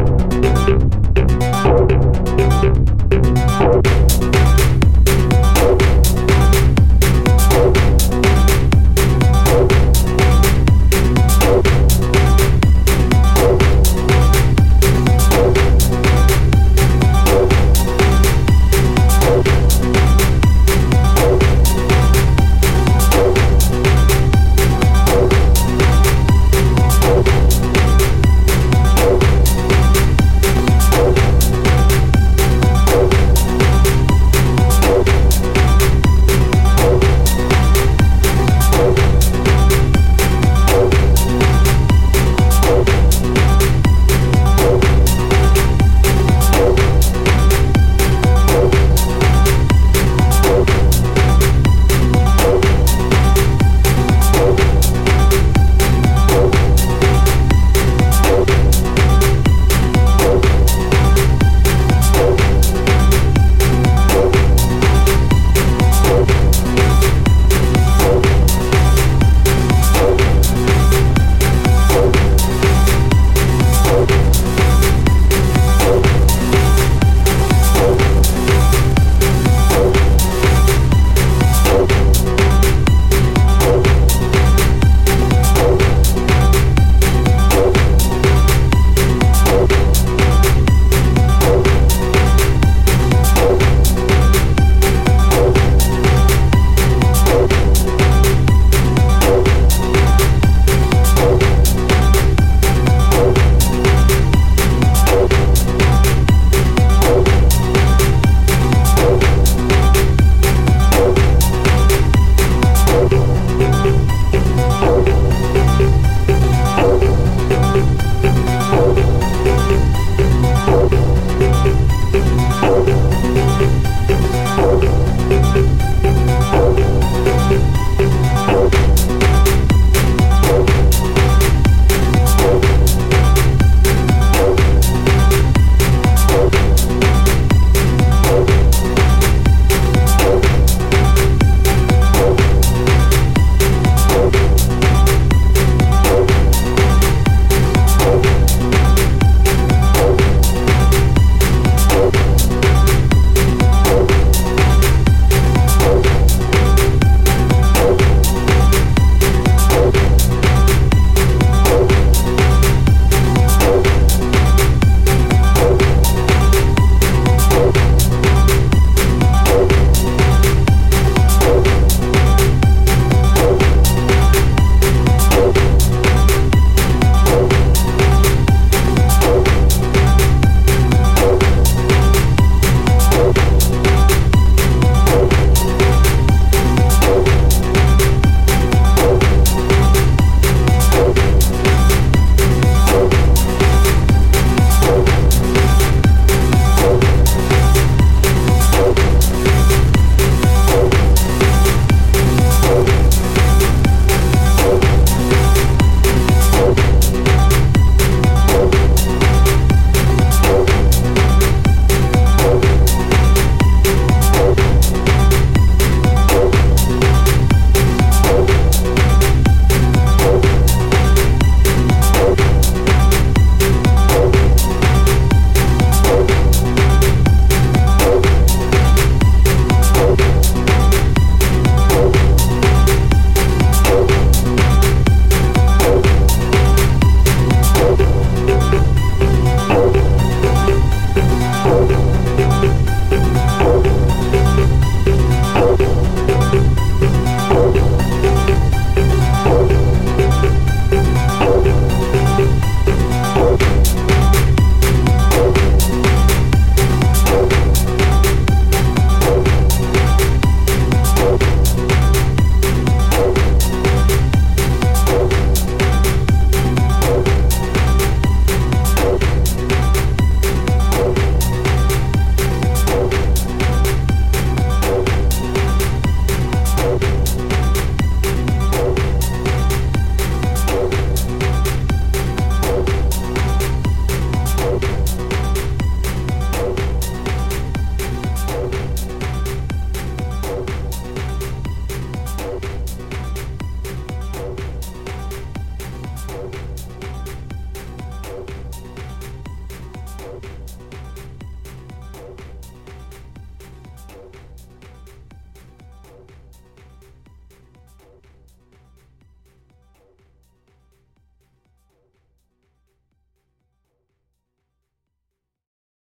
you